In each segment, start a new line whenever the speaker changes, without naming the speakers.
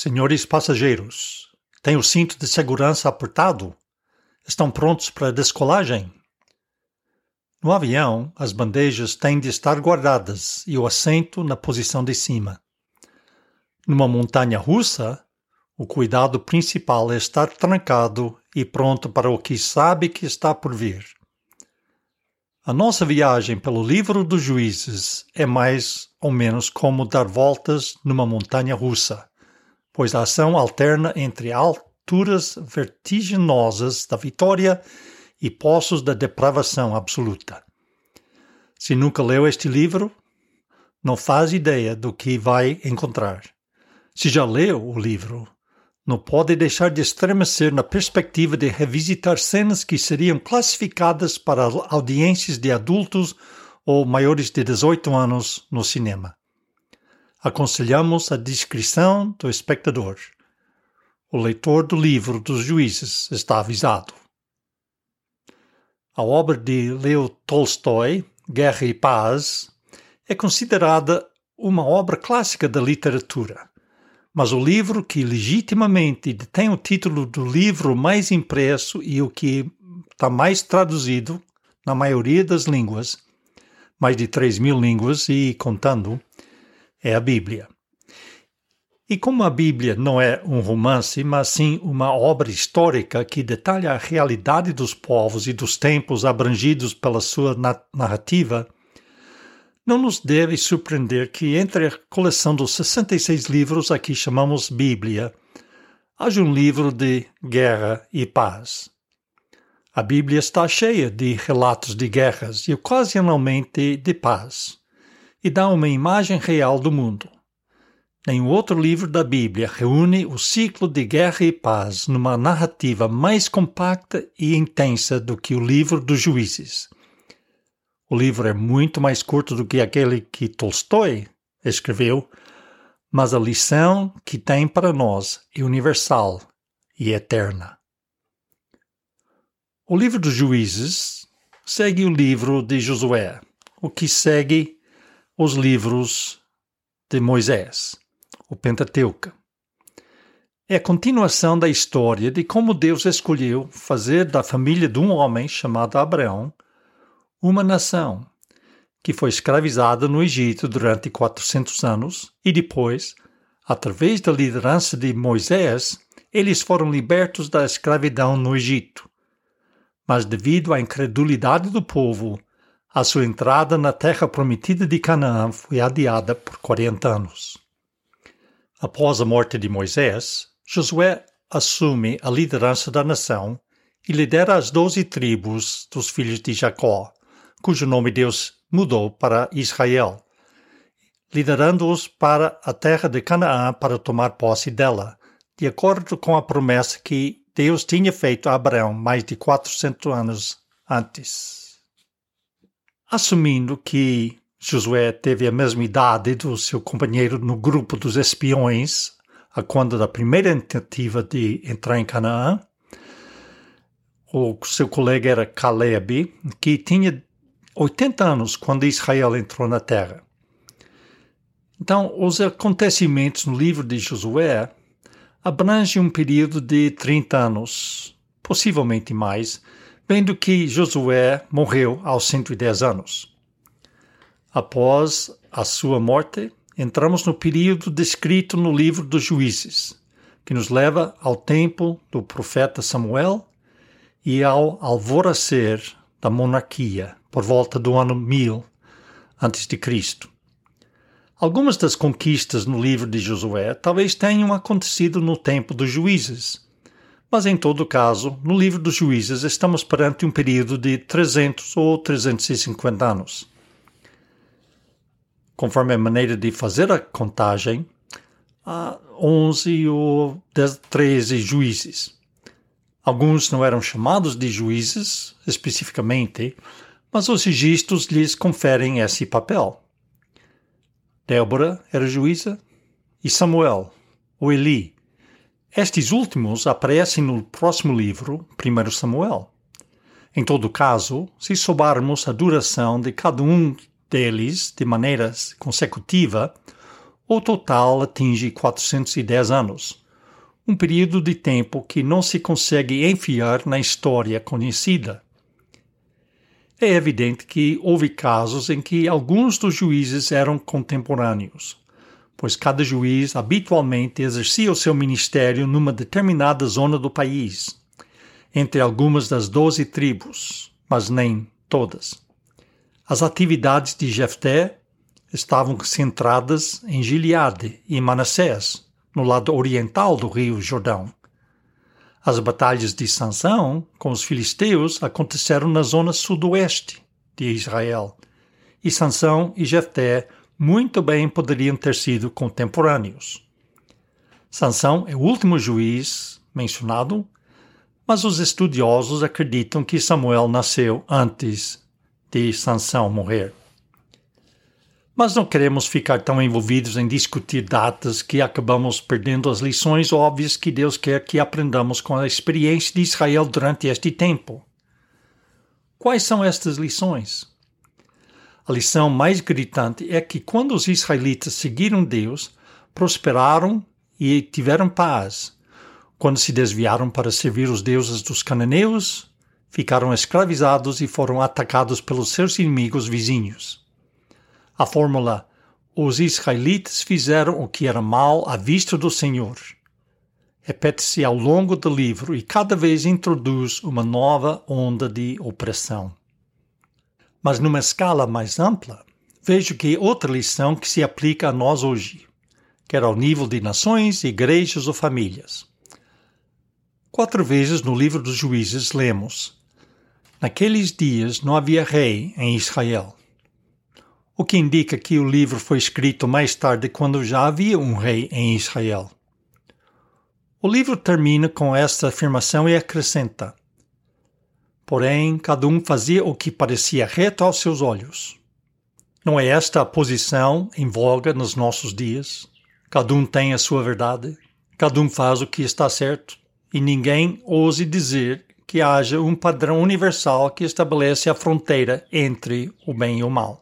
Senhores passageiros, têm o cinto de segurança apertado? Estão prontos para a descolagem? No avião, as bandejas têm de estar guardadas e o assento na posição de cima. Numa montanha russa, o cuidado principal é estar trancado e pronto para o que sabe que está por vir. A nossa viagem pelo livro dos juízes é mais ou menos como dar voltas numa montanha russa pois a ação alterna entre alturas vertiginosas da vitória e poços da depravação absoluta. Se nunca leu este livro, não faz ideia do que vai encontrar. Se já leu o livro, não pode deixar de estremecer na perspectiva de revisitar cenas que seriam classificadas para audiências de adultos ou maiores de 18 anos no cinema aconselhamos a discrição do espectador. O leitor do livro dos juízes está avisado. A obra de Leo Tolstói, Guerra e Paz, é considerada uma obra clássica da literatura, mas o livro que legitimamente detém o título do livro mais impresso e o que está mais traduzido na maioria das línguas, mais de 3 mil línguas e contando, é a Bíblia. E como a Bíblia não é um romance, mas sim uma obra histórica que detalha a realidade dos povos e dos tempos abrangidos pela sua narrativa, não nos deve surpreender que entre a coleção dos 66 livros a que chamamos Bíblia, haja um livro de guerra e paz. A Bíblia está cheia de relatos de guerras e ocasionalmente de paz e dá uma imagem real do mundo. Nenhum outro livro da Bíblia reúne o ciclo de guerra e paz numa narrativa mais compacta e intensa do que o livro dos juízes. O livro é muito mais curto do que aquele que Tolstói escreveu, mas a lição que tem para nós é universal e eterna. O livro dos juízes segue o livro de Josué, o que segue os livros de Moisés, o Pentateuco. É a continuação da história de como Deus escolheu fazer da família de um homem chamado Abraão uma nação que foi escravizada no Egito durante 400 anos e depois, através da liderança de Moisés, eles foram libertos da escravidão no Egito. Mas devido à incredulidade do povo a sua entrada na terra prometida de Canaã foi adiada por 40 anos. Após a morte de Moisés, Josué assume a liderança da nação e lidera as doze tribos dos filhos de Jacó, cujo nome Deus mudou para Israel, liderando-os para a terra de Canaã para tomar posse dela, de acordo com a promessa que Deus tinha feito a Abraão mais de 400 anos antes. Assumindo que Josué teve a mesma idade do seu companheiro no grupo dos espiões, a quando da primeira tentativa de entrar em Canaã, o seu colega era Caleb, que tinha 80 anos quando Israel entrou na terra. Então, os acontecimentos no livro de Josué abrangem um período de 30 anos, possivelmente mais, vendo que Josué morreu aos 110 anos. Após a sua morte, entramos no período descrito no livro dos Juízes, que nos leva ao tempo do profeta Samuel e ao alvorecer da monarquia, por volta do ano 1000 a.C. Algumas das conquistas no livro de Josué talvez tenham acontecido no tempo dos juízes, mas, em todo caso, no livro dos juízes estamos perante um período de 300 ou 350 anos. Conforme a maneira de fazer a contagem, há 11 ou 13 juízes. Alguns não eram chamados de juízes especificamente, mas os registros lhes conferem esse papel. Débora era juíza e Samuel, ou Eli, estes últimos aparecem no próximo livro, 1 Samuel. Em todo caso, se soubermos a duração de cada um deles de maneira consecutiva, O total atinge 410 anos, um período de tempo que não se consegue enfiar na história conhecida. É evidente que houve casos em que alguns dos juízes eram contemporâneos, pois cada juiz habitualmente exercia o seu ministério numa determinada zona do país, entre algumas das doze tribos, mas nem todas. As atividades de Jefté estavam centradas em Gileade e Manassés, no lado oriental do rio Jordão. As batalhas de Sansão com os filisteus aconteceram na zona sudoeste de Israel, e Sansão e Jefté muito bem poderiam ter sido contemporâneos. Sansão é o último juiz mencionado, mas os estudiosos acreditam que Samuel nasceu antes de Sansão morrer. Mas não queremos ficar tão envolvidos em discutir datas que acabamos perdendo as lições óbvias que Deus quer que aprendamos com a experiência de Israel durante este tempo. Quais são estas lições? A lição mais gritante é que quando os israelitas seguiram Deus, prosperaram e tiveram paz. Quando se desviaram para servir os deuses dos cananeus, ficaram escravizados e foram atacados pelos seus inimigos vizinhos. A fórmula os israelitas fizeram o que era mal à vista do Senhor. Repete-se ao longo do livro e cada vez introduz uma nova onda de opressão. Mas numa escala mais ampla, vejo que outra lição que se aplica a nós hoje, quer ao nível de nações, igrejas ou famílias. Quatro vezes no livro dos Juízes lemos: Naqueles dias não havia rei em Israel o que indica que o livro foi escrito mais tarde quando já havia um rei em Israel. O livro termina com esta afirmação e acrescenta: Porém, cada um fazia o que parecia reto aos seus olhos. Não é esta a posição em voga nos nossos dias? Cada um tem a sua verdade, cada um faz o que está certo, e ninguém ouse dizer que haja um padrão universal que estabelece a fronteira entre o bem e o mal.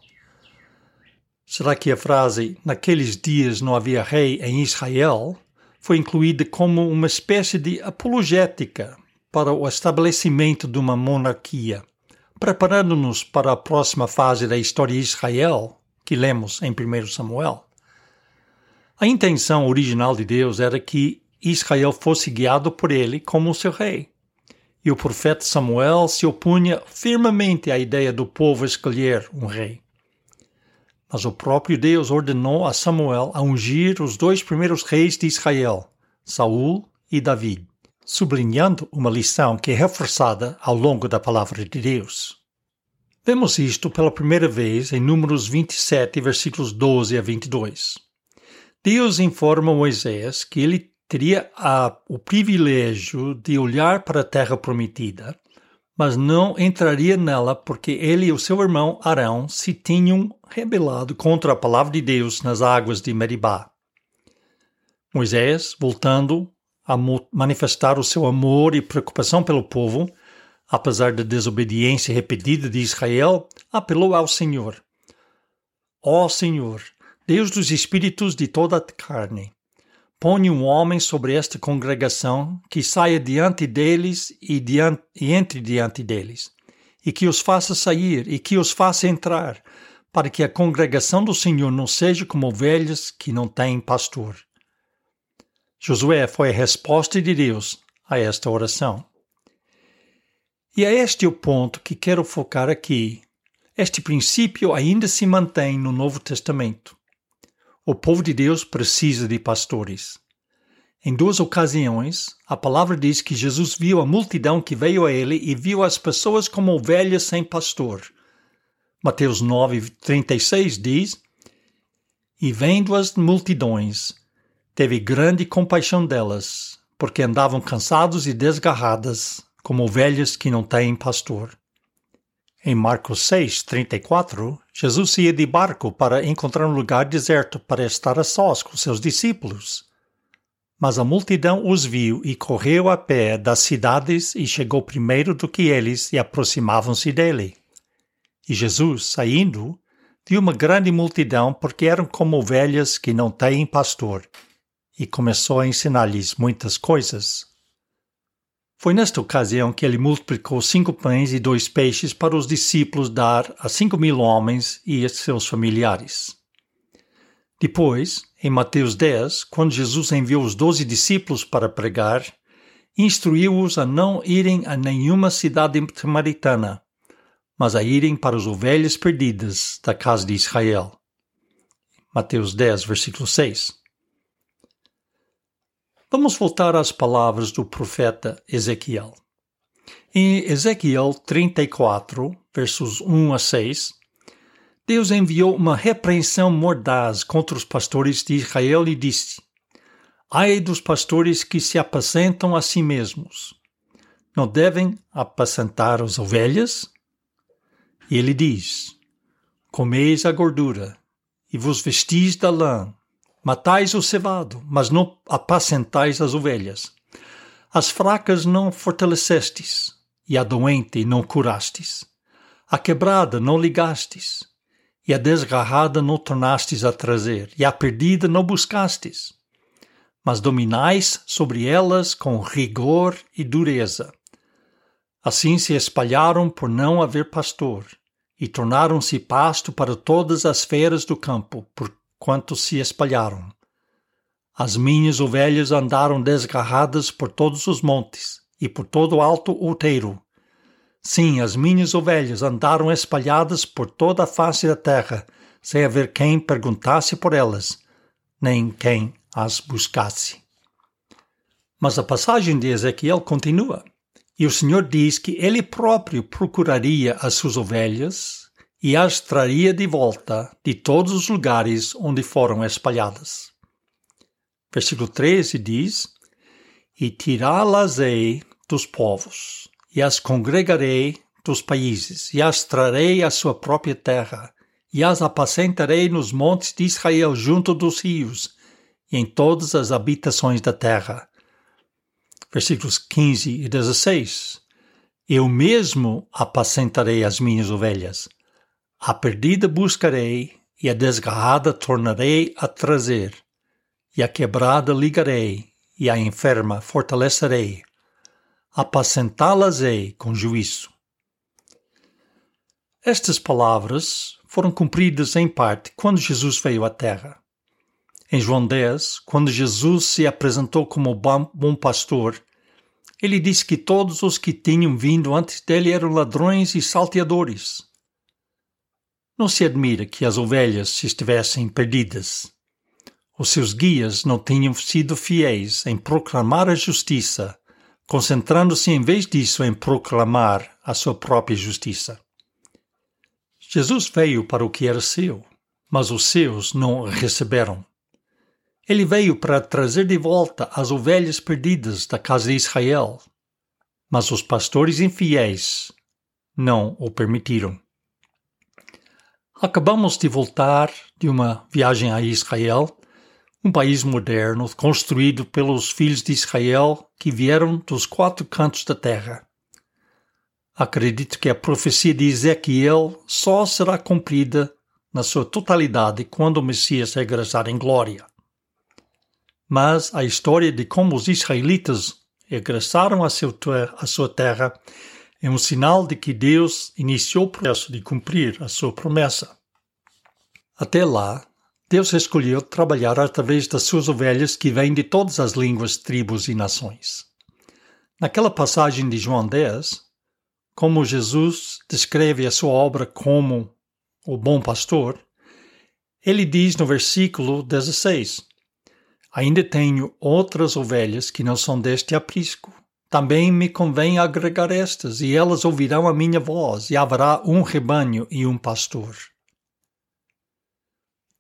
Será que a frase naqueles dias não havia rei em Israel foi incluída como uma espécie de apologética para o estabelecimento de uma monarquia, preparando-nos para a próxima fase da história de Israel que lemos em 1 Samuel? A intenção original de Deus era que Israel fosse guiado por ele como seu rei. E o profeta Samuel se opunha firmemente à ideia do povo escolher um rei. Mas o próprio Deus ordenou a Samuel a ungir os dois primeiros reis de Israel, Saul e Davi, sublinhando uma lição que é reforçada ao longo da palavra de Deus. Vemos isto pela primeira vez em Números 27, versículos 12 a 22. Deus informa Moisés que ele teria a, o privilégio de olhar para a terra prometida mas não entraria nela porque ele e o seu irmão Arão se tinham rebelado contra a palavra de Deus nas águas de Meribá. Moisés, voltando a manifestar o seu amor e preocupação pelo povo, apesar da desobediência repetida de Israel, apelou ao Senhor. Ó Senhor, Deus dos espíritos de toda a carne, Põe um homem sobre esta congregação que saia diante deles e, diante, e entre diante deles, e que os faça sair e que os faça entrar, para que a congregação do Senhor não seja como ovelhas que não têm pastor. Josué foi a resposta de Deus a esta oração. E é este o ponto que quero focar aqui. Este princípio ainda se mantém no Novo Testamento. O povo de Deus precisa de pastores. Em duas ocasiões, a palavra diz que Jesus viu a multidão que veio a ele e viu as pessoas como ovelhas sem pastor. Mateus 9, 36 diz: E vendo as multidões, teve grande compaixão delas, porque andavam cansados e desgarradas, como ovelhas que não têm pastor. Em Marcos 6, 34, Jesus ia de barco para encontrar um lugar deserto para estar a sós com seus discípulos. Mas a multidão os viu e correu a pé das cidades e chegou primeiro do que eles e aproximavam-se dele. E Jesus, saindo, de uma grande multidão, porque eram como ovelhas que não têm pastor, e começou a ensinar-lhes muitas coisas. Foi nesta ocasião que ele multiplicou cinco pães e dois peixes para os discípulos dar a cinco mil homens e seus familiares. Depois, em Mateus 10, quando Jesus enviou os doze discípulos para pregar, instruiu-os a não irem a nenhuma cidade samaritana, mas a irem para as ovelhas perdidas da casa de Israel. Mateus 10, versículo 6. Vamos voltar às palavras do profeta Ezequiel. Em Ezequiel 34, versos 1 a 6, Deus enviou uma repreensão mordaz contra os pastores de Israel e disse: Ai dos pastores que se apacentam a si mesmos. Não devem apacentar as ovelhas? E ele diz: Comeis a gordura e vos vestis da lã Matais o cevado, mas não apacentais as ovelhas. As fracas não fortalecestes, e a doente não curastes. A quebrada não ligastes, e a desgarrada não tornastes a trazer, e a perdida não buscastes. Mas dominais sobre elas com rigor e dureza. Assim se espalharam por não haver pastor, e tornaram-se pasto para todas as feras do campo, por quanto se espalharam. As minhas ovelhas andaram desgarradas por todos os montes e por todo o alto outeiro. Sim, as minhas ovelhas andaram espalhadas por toda a face da terra, sem haver quem perguntasse por elas, nem quem as buscasse. Mas a passagem de Ezequiel continua, e o Senhor diz que ele próprio procuraria as suas ovelhas e as traria de volta de todos os lugares onde foram espalhadas. Versículo 13 diz: E tirá-las-ei dos povos, e as congregarei dos países, e as trarei à sua própria terra, e as apacentarei nos montes de Israel junto dos rios, e em todas as habitações da terra. Versículos 15 e 16: Eu mesmo apacentarei as minhas ovelhas a perdida buscarei, e a desgarrada tornarei a trazer, e a quebrada ligarei, e a enferma fortalecerei. Apacentá-las-ei com juízo. Estas palavras foram cumpridas em parte quando Jesus veio à Terra. Em João 10, quando Jesus se apresentou como bom pastor, ele disse que todos os que tinham vindo antes dele eram ladrões e salteadores não se admira que as ovelhas estivessem perdidas. Os seus guias não tinham sido fiéis em proclamar a justiça, concentrando-se em vez disso em proclamar a sua própria justiça. Jesus veio para o que era seu, mas os seus não o receberam. Ele veio para trazer de volta as ovelhas perdidas da casa de Israel, mas os pastores infiéis não o permitiram. Acabamos de voltar de uma viagem a Israel, um país moderno construído pelos filhos de Israel que vieram dos quatro cantos da terra. Acredito que a profecia de Ezequiel só será cumprida na sua totalidade quando o Messias regressar em glória. Mas a história de como os israelitas regressaram a sua terra é um sinal de que Deus iniciou o processo de cumprir a sua promessa. Até lá, Deus escolheu trabalhar através das suas ovelhas que vêm de todas as línguas, tribos e nações. Naquela passagem de João 10, como Jesus descreve a sua obra como o bom pastor, ele diz no versículo 16: Ainda tenho outras ovelhas que não são deste aprisco. Também me convém agregar estas, e elas ouvirão a minha voz, e haverá um rebanho e um pastor.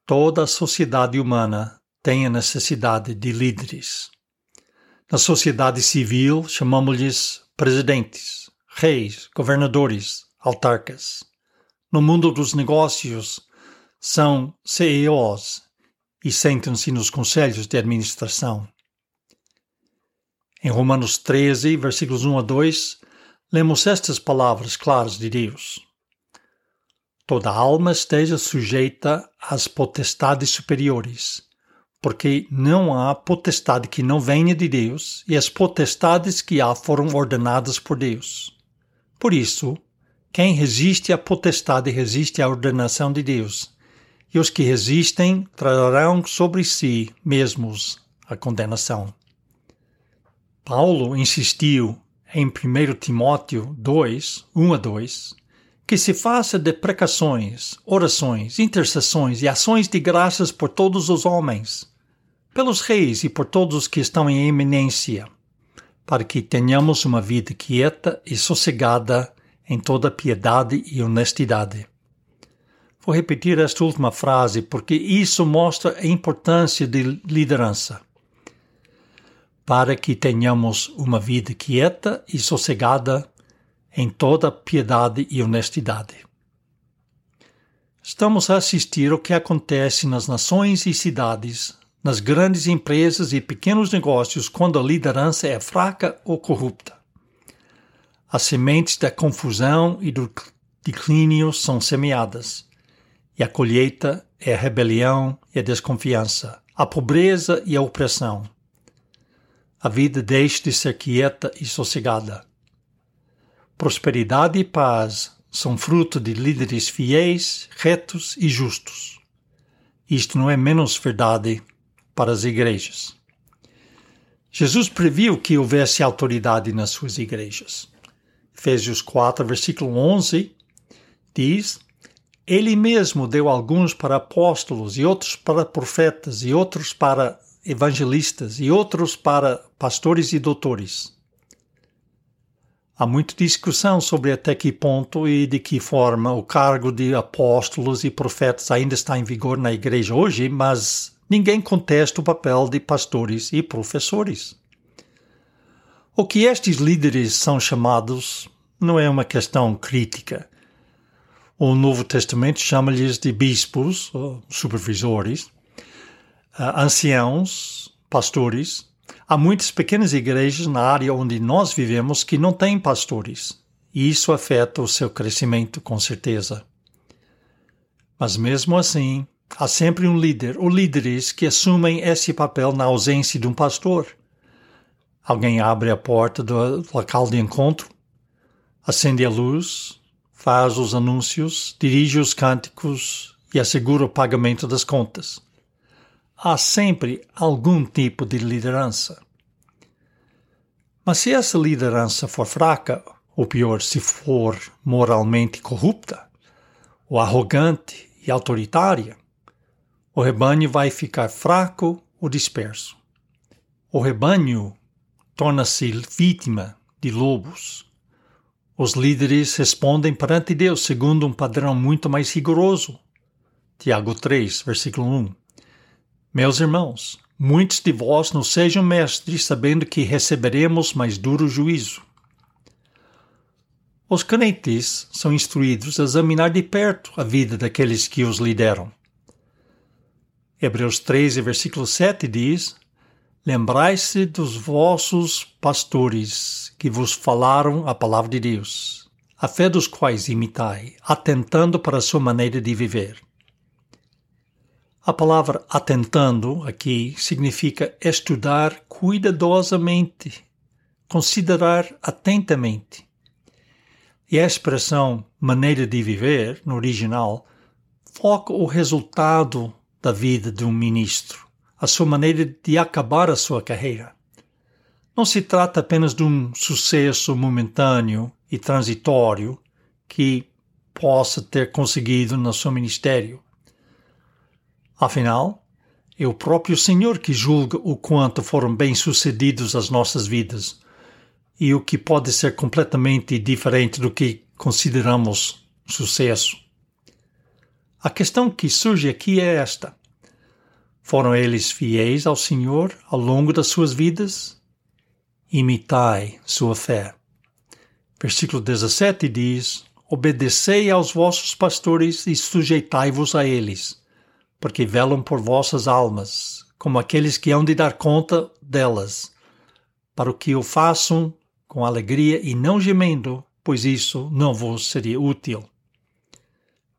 Toda a sociedade humana tem a necessidade de líderes. Na sociedade civil, chamamos-lhes presidentes, reis, governadores, autarcas. No mundo dos negócios, são CEOs e sentam-se nos conselhos de administração. Em Romanos 13, versículos 1 a 2, lemos estas palavras claras de Deus. toda alma esteja sujeita às potestades superiores, porque não há potestade que não venha de Deus, e as potestades que há foram ordenadas por Deus. Por isso, quem resiste à potestade resiste à ordenação de Deus, e os que resistem trarão sobre si mesmos a condenação. Paulo insistiu em 1 Timóteo 2, 1 a 2, que se faça deprecações, orações, intercessões e ações de graças por todos os homens, pelos reis e por todos os que estão em eminência, para que tenhamos uma vida quieta e sossegada em toda piedade e honestidade. Vou repetir esta última frase porque isso mostra a importância de liderança. Para que tenhamos uma vida quieta e sossegada em toda piedade e honestidade. Estamos a assistir ao que acontece nas nações e cidades, nas grandes empresas e pequenos negócios quando a liderança é fraca ou corrupta. As sementes da confusão e do declínio são semeadas, e a colheita é a rebelião e a desconfiança, a pobreza e a opressão. A vida deixa de ser quieta e sossegada. Prosperidade e paz são fruto de líderes fiéis, retos e justos. Isto não é menos verdade para as igrejas. Jesus previu que houvesse autoridade nas suas igrejas. Efésios 4, versículo 11, diz: Ele mesmo deu alguns para apóstolos, e outros para profetas, e outros para evangelistas, e outros para pastores e doutores. Há muita discussão sobre até que ponto e de que forma o cargo de apóstolos e profetas ainda está em vigor na igreja hoje, mas ninguém contesta o papel de pastores e professores. O que estes líderes são chamados não é uma questão crítica. O Novo Testamento chama-lhes de bispos, supervisores, ah, anciãos, pastores. Há muitas pequenas igrejas na área onde nós vivemos que não têm pastores, e isso afeta o seu crescimento, com certeza. Mas mesmo assim, há sempre um líder ou líderes que assumem esse papel na ausência de um pastor. Alguém abre a porta do local de encontro, acende a luz, faz os anúncios, dirige os cânticos e assegura o pagamento das contas. Há sempre algum tipo de liderança. Mas se essa liderança for fraca, ou pior, se for moralmente corrupta, ou arrogante e autoritária, o rebanho vai ficar fraco ou disperso. O rebanho torna-se vítima de lobos. Os líderes respondem perante Deus segundo um padrão muito mais rigoroso. Tiago 3, versículo 1. Meus irmãos, muitos de vós não sejam mestres, sabendo que receberemos mais duro juízo. Os crentes são instruídos a examinar de perto a vida daqueles que os lideram. Hebreus 13, versículo 7 diz: Lembrai-se dos vossos pastores que vos falaram a palavra de Deus, a fé dos quais imitai, atentando para a sua maneira de viver. A palavra atentando aqui significa estudar cuidadosamente, considerar atentamente. E a expressão maneira de viver, no original, foca o resultado da vida de um ministro a sua maneira de acabar a sua carreira. Não se trata apenas de um sucesso momentâneo e transitório que possa ter conseguido no seu ministério. Afinal, é o próprio Senhor que julga o quanto foram bem-sucedidos as nossas vidas e o que pode ser completamente diferente do que consideramos sucesso. A questão que surge aqui é esta: foram eles fiéis ao Senhor ao longo das suas vidas? Imitai sua fé. Versículo 17 diz: Obedecei aos vossos pastores e sujeitai-vos a eles, porque velam por vossas almas, como aqueles que hão de dar conta delas, para o que o façam com alegria e não gemendo, pois isso não vos seria útil.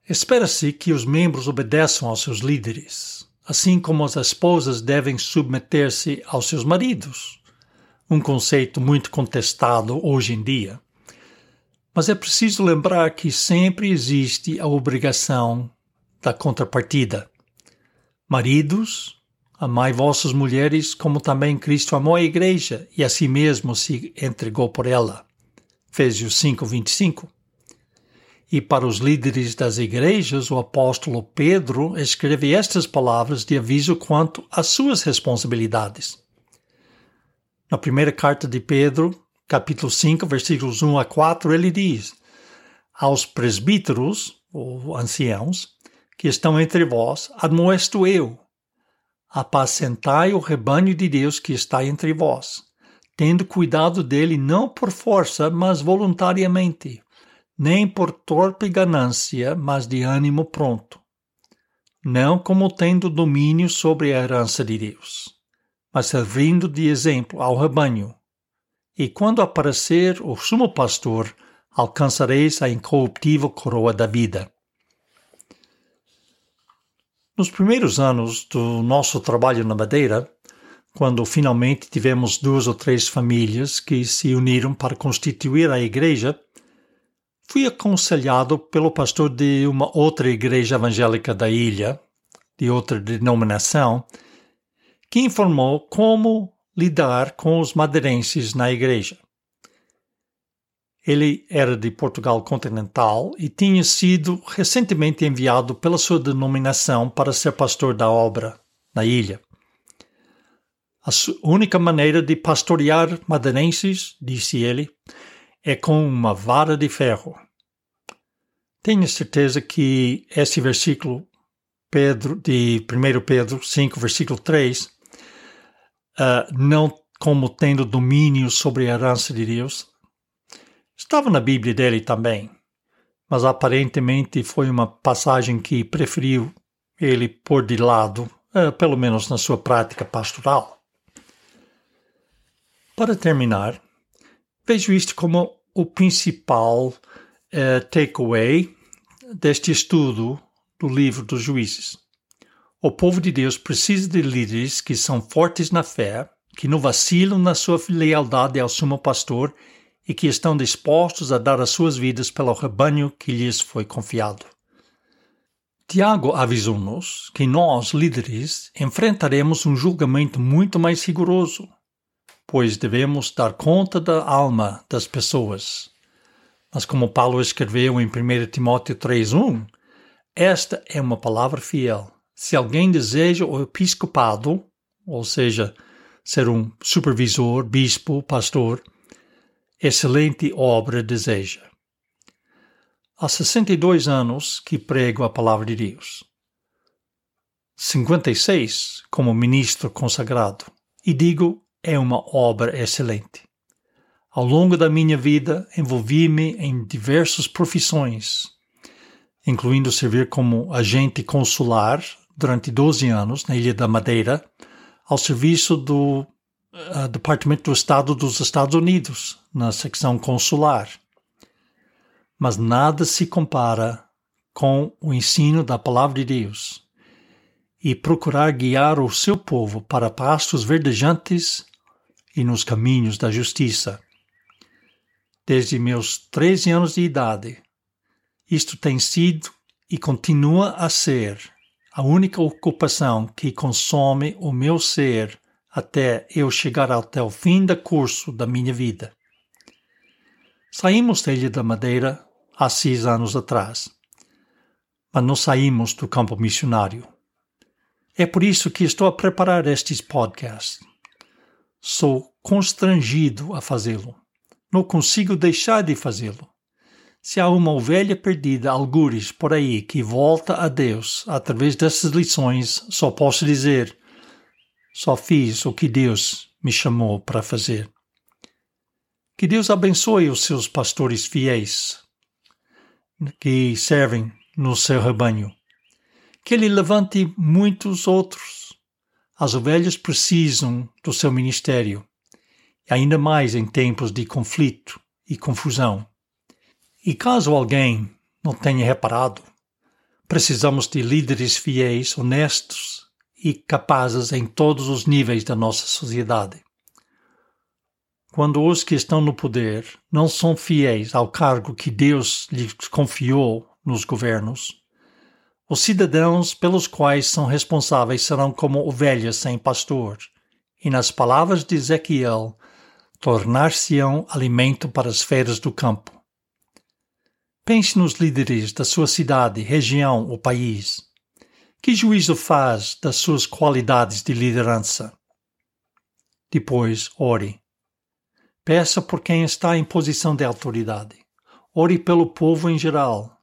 Espera-se que os membros obedeçam aos seus líderes, assim como as esposas devem submeter-se aos seus maridos. Um conceito muito contestado hoje em dia. Mas é preciso lembrar que sempre existe a obrigação da contrapartida. Maridos, amai vossas mulheres como também Cristo amou a igreja e a si mesmo se entregou por ela. Efésios 5, 25. E para os líderes das igrejas, o apóstolo Pedro escreve estas palavras de aviso quanto às suas responsabilidades. Na primeira carta de Pedro, capítulo 5, versículos 1 a 4, ele diz: Aos presbíteros, ou anciãos, que estão entre vós, admoesto eu. Apacentai o rebanho de Deus que está entre vós, tendo cuidado dele não por força, mas voluntariamente nem por torpe ganância, mas de ânimo pronto, não como tendo domínio sobre a herança de Deus, mas servindo de exemplo ao rebanho. E quando aparecer o sumo pastor, alcançareis a incorruptível coroa da vida. Nos primeiros anos do nosso trabalho na Madeira, quando finalmente tivemos duas ou três famílias que se uniram para constituir a igreja, Fui aconselhado pelo pastor de uma outra igreja evangélica da ilha, de outra denominação, que informou como lidar com os madeirenses na igreja. Ele era de Portugal continental e tinha sido recentemente enviado pela sua denominação para ser pastor da obra na ilha. A única maneira de pastorear madeirenses, disse ele, é com uma vara de ferro. Tenho certeza que esse versículo Pedro, de 1 Pedro 5, versículo 3, uh, ah, não como tendo domínio sobre a herança de Deus, estava na Bíblia dele também, mas aparentemente foi uma passagem que preferiu ele pôr de lado, uh, pelo menos na sua prática pastoral. Para terminar, vejo isto como o principal uh, takeaway deste estudo do livro dos Juízes. O povo de Deus precisa de líderes que são fortes na fé, que não vacilam na sua lealdade ao sumo pastor e que estão dispostos a dar as suas vidas pelo rebanho que lhes foi confiado. Tiago avisou-nos que nós, líderes, enfrentaremos um julgamento muito mais rigoroso pois devemos dar conta da alma das pessoas. Mas como Paulo escreveu em 1 Timóteo 3:1, esta é uma palavra fiel. Se alguém deseja o episcopado, ou seja, ser um supervisor, bispo, pastor, excelente obra deseja. Há 62 anos que prego a palavra de Deus. 56 como ministro consagrado. E digo é uma obra excelente. Ao longo da minha vida, envolvi-me em diversas profissões, incluindo servir como agente consular durante 12 anos na Ilha da Madeira, ao serviço do uh, Departamento do Estado dos Estados Unidos, na secção consular. Mas nada se compara com o ensino da Palavra de Deus e procurar guiar o seu povo para pastos verdejantes e nos caminhos da justiça. Desde meus 13 anos de idade, isto tem sido e continua a ser a única ocupação que consome o meu ser até eu chegar até o fim do curso da minha vida. Saímos da Ilha da Madeira há seis anos atrás, mas não saímos do campo missionário. É por isso que estou a preparar estes podcasts Sou constrangido a fazê-lo. Não consigo deixar de fazê-lo. Se há uma ovelha perdida, algures por aí, que volta a Deus através dessas lições, só posso dizer: só fiz o que Deus me chamou para fazer. Que Deus abençoe os seus pastores fiéis que servem no seu rebanho. Que Ele levante muitos outros as ovelhas precisam do seu ministério, ainda mais em tempos de conflito e confusão. E caso alguém não tenha reparado, Precisamos de líderes fiéis, honestos e capazes em todos os níveis da nossa sociedade. Quando os que estão no poder não são fiéis ao cargo que Deus lhes confiou nos governos, os cidadãos pelos quais são responsáveis serão como ovelhas sem pastor, e nas palavras de Ezequiel, tornar-se-ão alimento para as feras do campo. Pense nos líderes da sua cidade, região ou país. Que juízo faz das suas qualidades de liderança? Depois, ore. Peça por quem está em posição de autoridade. Ore pelo povo em geral.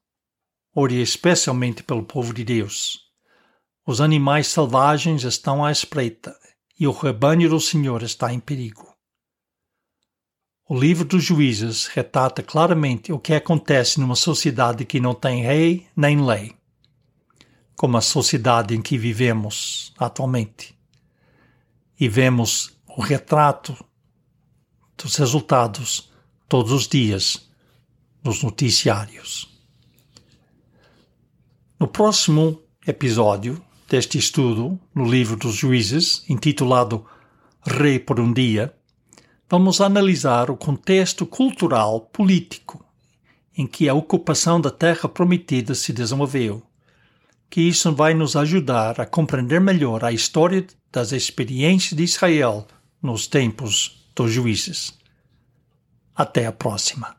Ore especialmente pelo povo de Deus. Os animais selvagens estão à espreita e o rebanho do Senhor está em perigo. O livro dos juízes retrata claramente o que acontece numa sociedade que não tem rei nem lei, como a sociedade em que vivemos atualmente. E vemos o retrato dos resultados todos os dias nos noticiários. No próximo episódio deste estudo, no livro dos juízes, intitulado Rei por um Dia, vamos analisar o contexto cultural político em que a ocupação da terra prometida se desenvolveu, que isso vai nos ajudar a compreender melhor a história das experiências de Israel nos tempos dos juízes. Até a próxima.